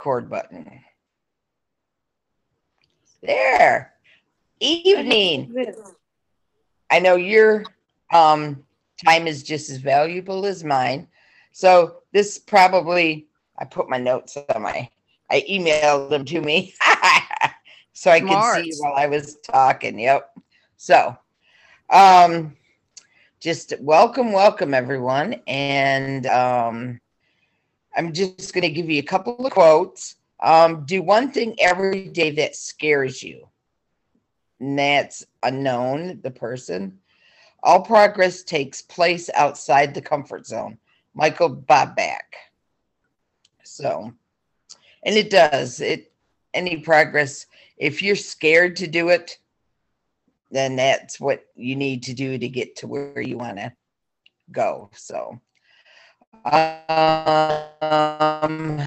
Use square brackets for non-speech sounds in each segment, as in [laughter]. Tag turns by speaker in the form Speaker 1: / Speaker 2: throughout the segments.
Speaker 1: record button. There. Evening. I know your um, time is just as valuable as mine. So this probably I put my notes on my I emailed them to me [laughs] so I
Speaker 2: Smart.
Speaker 1: could see while I was talking. Yep. So um just welcome, welcome everyone. And um I'm just gonna give you a couple of quotes. Um, do one thing every day that scares you. And that's unknown, the person. All progress takes place outside the comfort zone. Michael Bobak. So, and it does. It any progress. If you're scared to do it, then that's what you need to do to get to where you want to go. So, um,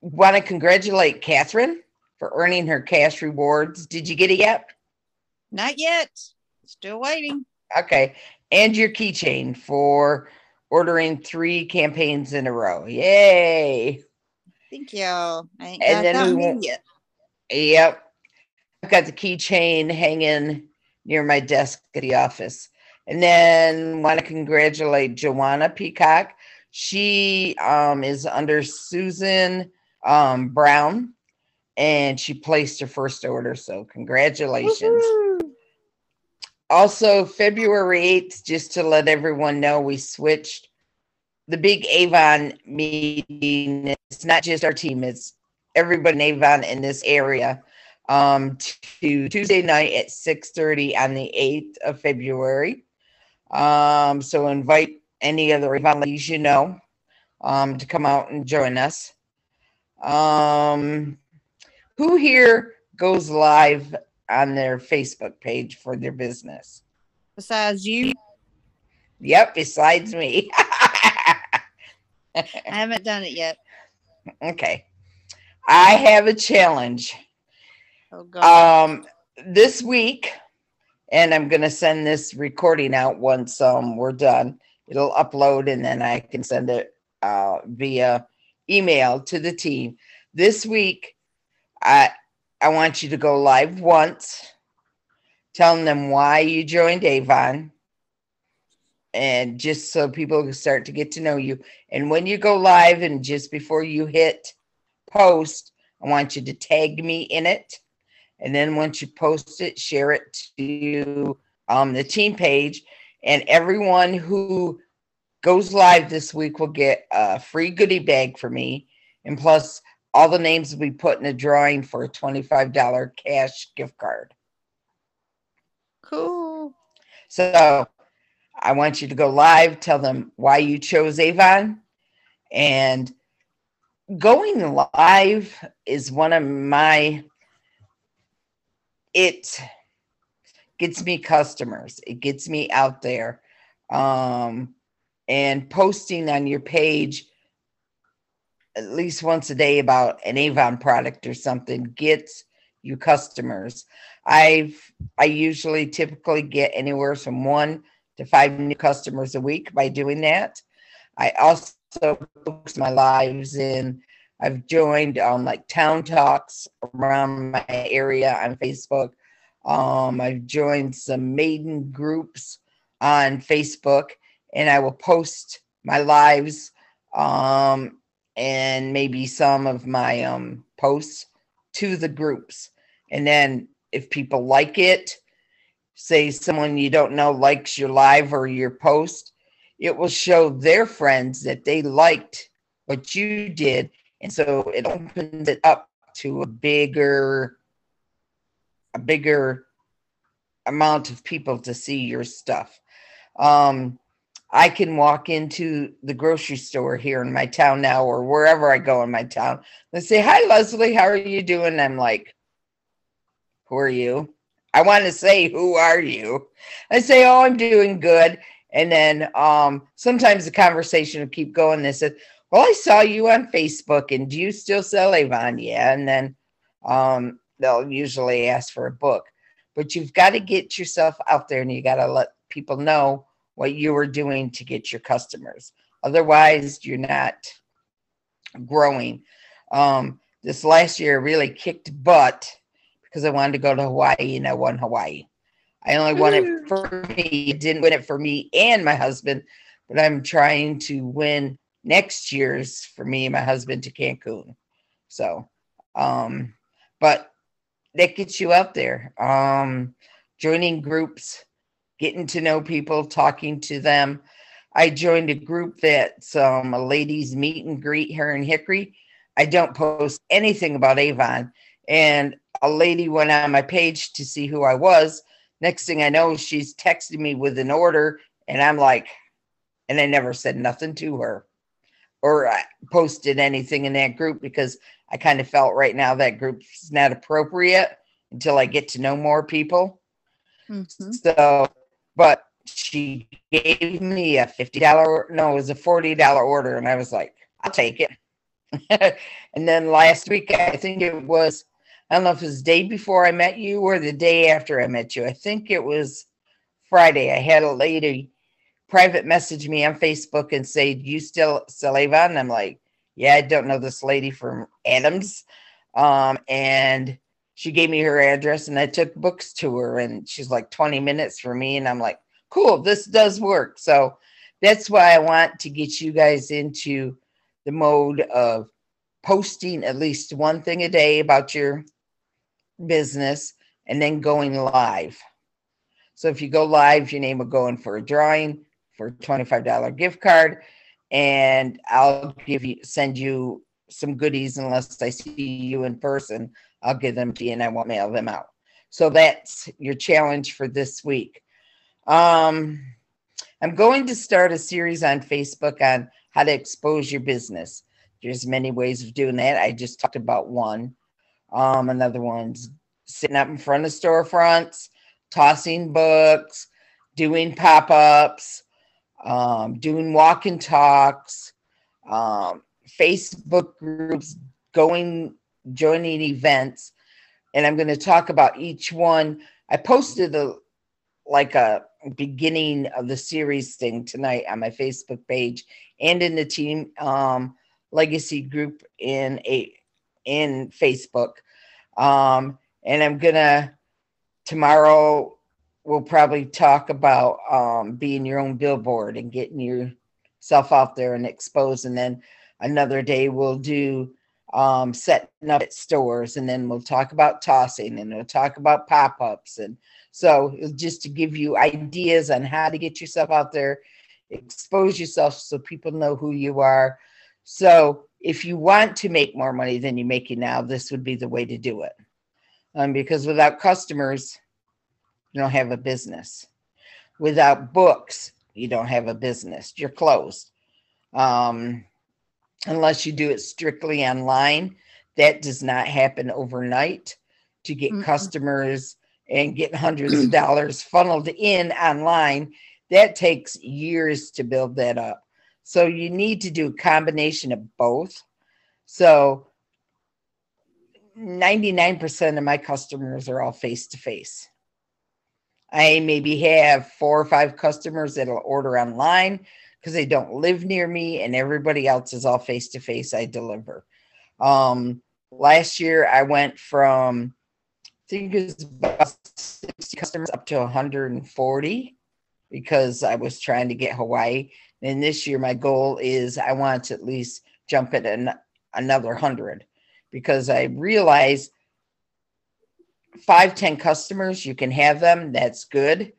Speaker 1: want to congratulate Catherine for earning her cash rewards. Did you get it yet?
Speaker 2: Not yet. Still waiting.
Speaker 1: Okay. And your keychain for ordering three campaigns in a row. Yay.
Speaker 2: Thank you. I ain't
Speaker 1: And then we won't-
Speaker 2: yet.
Speaker 1: Yep. I've got the keychain hanging near my desk at the office. And then want to congratulate Joanna Peacock. She um, is under Susan um, Brown and she placed her first order. So, congratulations.
Speaker 2: Woohoo.
Speaker 1: Also, February 8th, just to let everyone know, we switched the big Avon meeting. It's not just our team, it's everybody in Avon in this area. Um, to Tuesday night at 6:30 on the 8th of February. Um, so invite any other Avon ladies you know um, to come out and join us. Um, who here goes live on their Facebook page for their business?
Speaker 2: Besides you,
Speaker 1: Yep, besides me.
Speaker 2: I haven't done it yet. [laughs]
Speaker 1: okay. I have a challenge.
Speaker 2: Oh God.
Speaker 1: Um this week, and I'm gonna send this recording out once um we're done. It'll upload and then I can send it uh via email to the team. This week, I I want you to go live once, telling them why you joined Avon. And just so people can start to get to know you. And when you go live and just before you hit post, I want you to tag me in it. And then once you post it, share it to um, the team page. And everyone who goes live this week will get a free goodie bag for me. And plus, all the names will be put in a drawing for a $25 cash gift card.
Speaker 2: cool.
Speaker 1: So I want you to go live, tell them why you chose Avon. And going live is one of my, it gets me customers, it gets me out there. Um, and posting on your page at least once a day about an Avon product or something gets you customers. I've I usually typically get anywhere from one to five new customers a week by doing that. I also post my lives in. I've joined um, like town talks around my area on Facebook. Um, I've joined some Maiden groups on Facebook, and I will post my lives um, and maybe some of my um, posts to the groups. And then if people like it, say someone you don't know likes your live or your post, it will show their friends that they liked what you did. And so it opens it up to a bigger, a bigger amount of people to see your stuff. Um, I can walk into the grocery store here in my town now or wherever I go in my town. They say, Hi, Leslie, how are you doing? I'm like, Who are you? I want to say, Who are you? I say, Oh, I'm doing good. And then um, sometimes the conversation will keep going. They said, Well, I saw you on Facebook and do you still sell Avon? Yeah. And then um, they'll usually ask for a book. But you've got to get yourself out there and you got to let people know what you are doing to get your customers. Otherwise, you're not growing. Um, this last year really kicked butt because I wanted to go to Hawaii and I won Hawaii. I only won it for me, didn't win it for me and my husband, but I'm trying to win next year's for me and my husband to Cancun. So, um, but that gets you out there. Um, joining groups, getting to know people, talking to them. I joined a group that's um, a ladies meet and greet here in Hickory. I don't post anything about Avon. And a lady went on my page to see who I was. Next thing I know, she's texting me with an order, and I'm like, and I never said nothing to her or I posted anything in that group because I kind of felt right now that group's not appropriate until I get to know more people. Mm-hmm. So, but she gave me a $50, no, it was a $40 order. And I was like, I'll take it. [laughs] and then last week, I think it was, I don't know if it was the day before I met you or the day after I met you. I think it was Friday. I had a lady private message me on Facebook and say, Do you still sell Avon? And I'm like, Yeah, I don't know this lady from Adams. Um, and she gave me her address and I took books to her and she's like 20 minutes for me. And I'm like, cool, this does work. So that's why I want to get you guys into the mode of posting at least one thing a day about your business and then going live. So if you go live, your name will go in for a drawing for $25 gift card and I'll give you send you some goodies unless I see you in person. I'll give them to you and I won't mail them out. So that's your challenge for this week. Um, I'm going to start a series on Facebook on how to expose your business. There's many ways of doing that. I just talked about one. Um, another one's sitting up in front of storefronts, tossing books, doing pop-ups, um, doing walk and talks, um, Facebook groups, going, joining events. And I'm going to talk about each one. I posted a like a beginning of the series thing tonight on my Facebook page and in the team um, legacy group in a in Facebook. Um, and I'm gonna tomorrow we'll probably talk about um, being your own billboard and getting yourself out there and exposed. And then another day we'll do um, setting up at stores, and then we'll talk about tossing, and we'll talk about pop ups. And so, just to give you ideas on how to get yourself out there, expose yourself so people know who you are. So, if you want to make more money than you're making now, this would be the way to do it. Um, because without customers, you don't have a business. Without books, you don't have a business. You're closed. Um, unless you do it strictly online. That does not happen overnight to get mm-hmm. customers and get hundreds of dollars funneled in online. That takes years to build that up. So you need to do a combination of both. So 99% of my customers are all face to face. I maybe have four or five customers that'll order online because they don't live near me, and everybody else is all face to face. I deliver. Um, last year, I went from I think it was about 60 customers up to 140 because I was trying to get Hawaii. And this year, my goal is I want to at least jump at an, another 100 because I realize five, 10 customers, you can have them. That's good.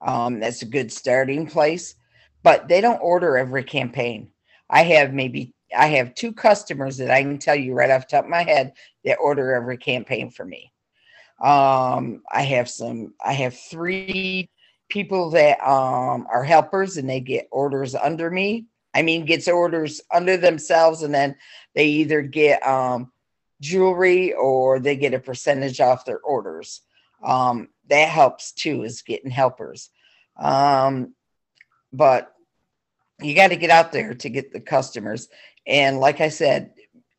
Speaker 1: Um, that's a good starting place, but they don't order every campaign. I have maybe I have two customers that I can tell you right off top of my head that order every campaign for me. Um, I have some, I have three people that um, are helpers and they get orders under me. I mean, gets orders under themselves and then they either get um, jewelry or they get a percentage off their orders. Um, that helps too, is getting helpers. Um, but you got to get out there to get the customers. And like I said,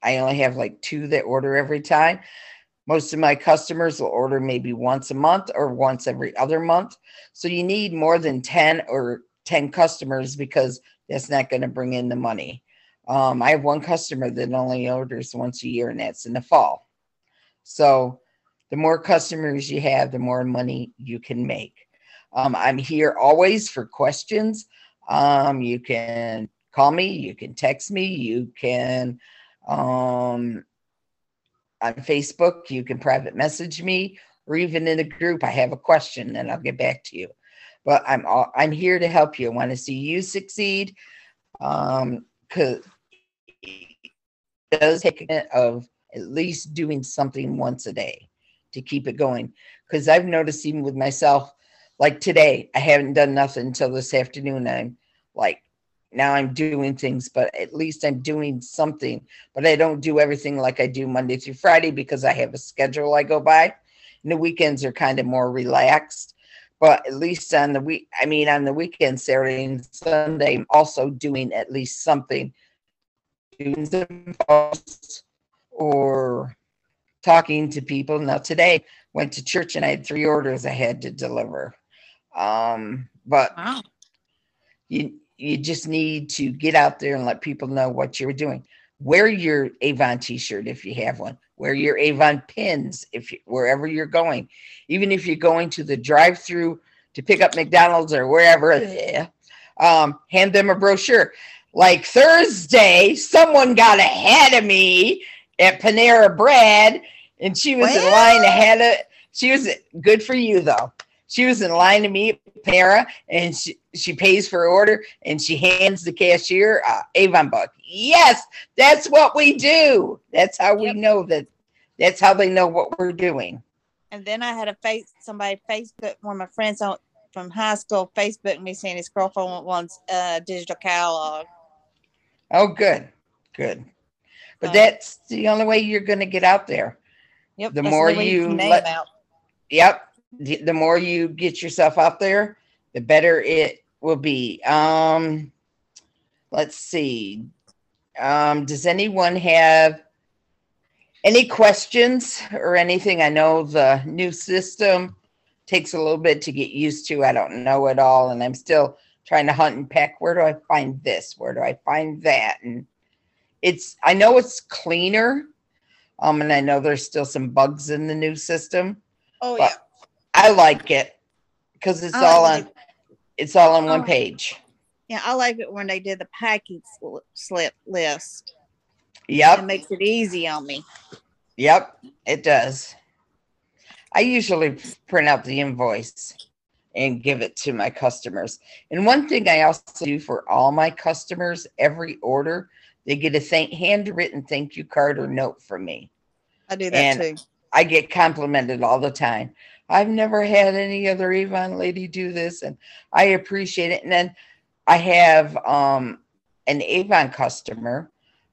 Speaker 1: I only have like two that order every time. Most of my customers will order maybe once a month or once every other month. So you need more than 10 or 10 customers because that's not going to bring in the money. Um, I have one customer that only orders once a year, and that's in the fall. So the more customers you have, the more money you can make. Um, I'm here always for questions. Um, you can call me, you can text me, you can um, on Facebook, you can private message me, or even in a group. I have a question, and I'll get back to you. But I'm all, I'm here to help you. I want to see you succeed. Um, because it does take a minute of at least doing something once a day to keep it going. Because I've noticed even with myself, like today, I haven't done nothing until this afternoon. I'm like, now I'm doing things, but at least I'm doing something. But I don't do everything like I do Monday through Friday because I have a schedule I go by. And the weekends are kind of more relaxed. But at least on the week, I mean, on the weekend, Saturday and Sunday, I'm also doing at least something, doing some posts or talking to people. Now today went to church and I had three orders I had to deliver. Um, but
Speaker 2: Wow.
Speaker 1: you you just need to get out there and let people know what you're doing. Wear your Avon t-shirt if you have one. Wear your Avon pins if you, wherever you're going. Even if you're going to the drive-through to pick up McDonald's or wherever, yeah, [laughs] um, hand them a brochure. Like Thursday, someone got ahead of me at Panera Bread, and she was in line ahead of. She was good for you though. She was in line to meet Panera, and she she pays for her order, and she hands the cashier a Avon book. Yes, that's what we do. That's how we
Speaker 2: Yep.
Speaker 1: know that. That's how they know what we're doing.
Speaker 2: And then I had a face somebody Facebook one of my friends on from high school Facebook me saying his girlfriend wants a digital catalog.
Speaker 1: Oh, good, good. But
Speaker 2: So-
Speaker 1: that's the only way you're going to get out there.
Speaker 2: Yep.
Speaker 1: The
Speaker 2: that's
Speaker 1: more you
Speaker 2: name
Speaker 1: let-
Speaker 2: out.
Speaker 1: Yep. The, the more you get yourself out there, the better it will be. Um, let's see. Um, does anyone have any questions or anything? I know the new system takes a little bit to get used to. I don't know it all, and I'm still trying to hunt and peck. Where do I find this? Where do I find that? And it's I know it's cleaner. Um, and I know there's still some bugs in the new system.
Speaker 2: Oh yeah.
Speaker 1: I like it because it's
Speaker 2: I
Speaker 1: all
Speaker 2: when
Speaker 1: on it's all on one
Speaker 2: Oh.
Speaker 1: page.
Speaker 2: Yeah, I like it when they did the packing sl- slip list. It
Speaker 1: Yep,
Speaker 2: makes it easy on me.
Speaker 1: yep, it does. I usually print out the invoice and give it to my customers. And one thing I also do for all my customers, every order, they get a thank handwritten thank you card or note from me.
Speaker 2: I do that
Speaker 1: And-
Speaker 2: too.
Speaker 1: I get complimented all the time. I've never had any other Avon lady do this, and I appreciate it. And then I have um, an Avon customer.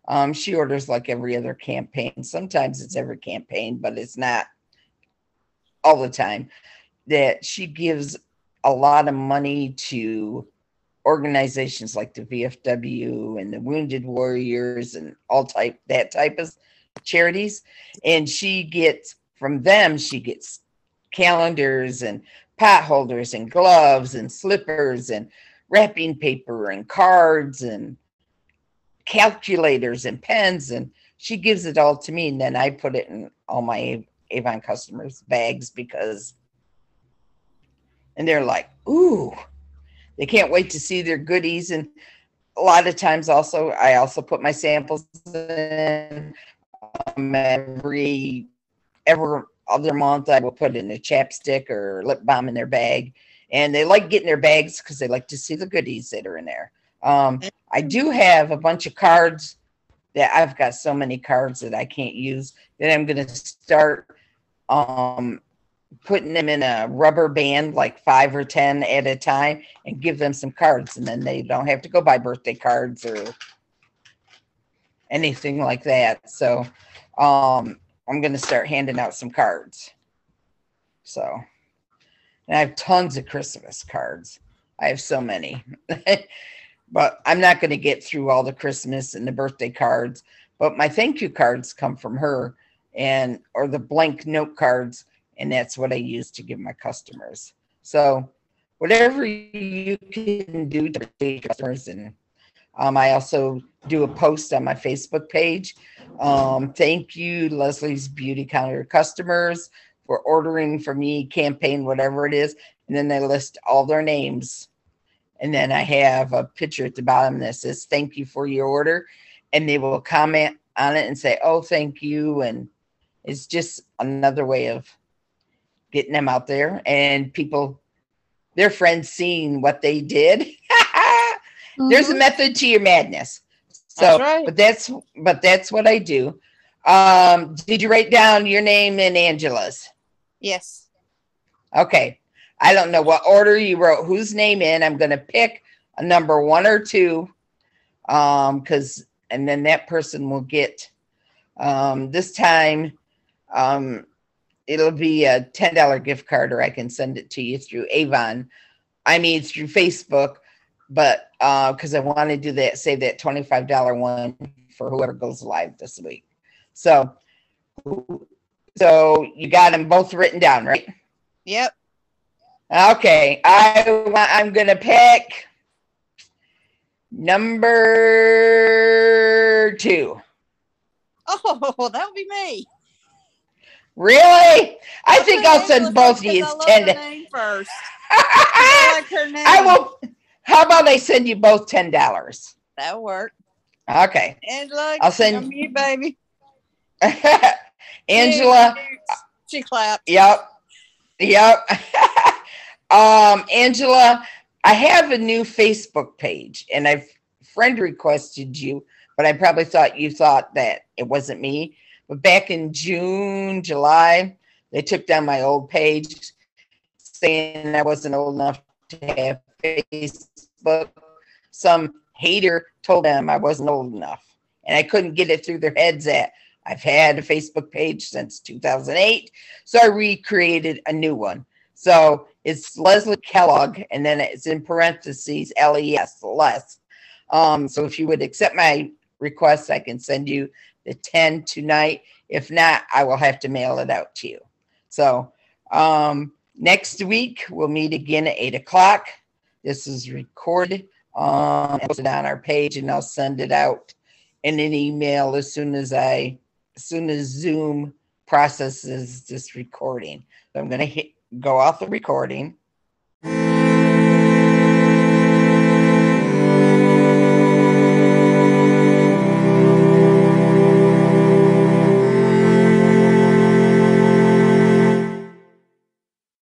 Speaker 1: Um, she orders like every other campaign. Sometimes it's every campaign, but it's not all the time. That she gives a lot of money to organizations like the VFW and the Wounded Warriors and all type that type of charities. And she gets from them she gets calendars and pot holders and gloves and slippers and wrapping paper and cards and calculators and pens. And she gives it all to me and then i put it in all my avon customers bags because and they're like ooh they can't wait to see their goodies and a lot of times also i also put my samples in um, every every other month I will put in a chapstick or lip balm in their bag. And they like getting their bags because they like to see the goodies that are in there. Um, I do have a bunch of cards that I've got so many cards that I can't use that I'm going to start um, putting them in a rubber band, like five or 10 at a time, and give them some cards. And then they don't have to go buy birthday cards or anything like that. So um, I'm going to start handing out some cards. So, and I have tons of Christmas cards. I have so many, [laughs] but I'm not going to get through all the Christmas and the birthday cards. But my thank you cards come from her, and or the blank note cards, and that's what I use to give my customers. So, whatever you can do to your customers and Um, I also do a post on my Facebook page. Um, thank you, Leslie's Beauty Counter customers for ordering for me, campaign, whatever it is. And then they list all their names. And then I have a picture at the bottom that says, Thank you for your order. And they will comment on it and say, Oh, thank you. And it's just another way of getting them out there and people, their friends seeing what they did. [laughs] There's a
Speaker 2: Mhm.
Speaker 1: method to your madness. So,
Speaker 2: That's right.
Speaker 1: but that's but that's what I do. Um, did you write down your name and Angela's?
Speaker 2: Yes.
Speaker 1: Okay. I don't know what order you wrote whose name in. I'm gonna pick a number one or two. Um, because and then that person will get um this time um it'll be a ten dollar gift card or I can send it to you through Avon. I mean through Facebook, but uh because I want to do that, save that $25 one for whoever goes live this week. So so you got them both written down, right?
Speaker 2: Yep.
Speaker 1: Okay, I I'm gonna pick number two.
Speaker 2: Oh, [laughs] that would be me.
Speaker 1: Really? I think I'll send both of you ten.
Speaker 2: name first. [laughs] I like her name.
Speaker 1: I will. How about I send you both ten dollars?
Speaker 2: That'll work.
Speaker 1: Okay,
Speaker 2: Angela,
Speaker 1: I'll send-
Speaker 2: you, baby. [laughs]
Speaker 1: Angela.
Speaker 2: She clapped.
Speaker 1: Yep. Yep. [laughs] um, Angela, I have a new Facebook page and I've friend requested you, but I probably thought you thought that it wasn't me. But back in June, July, they took down my old page saying I wasn't old enough to have Facebook. Some hater told them I wasn't old enough. And I couldn't get it through their heads that I've had a Facebook page since 2008. So I recreated a new one. So it's Leslie Kellogg, and then it's in parentheses L E S, less. Um, so if you would accept my request, I can send you the 10 tonight. If not, I will have to mail it out to you. So um, next week, we'll meet again at 8 o'clock. This is recorded um, posted on our page, and I'll send it out in an email as soon as I, as soon as Zoom processes this recording. So I'm going to go off the recording.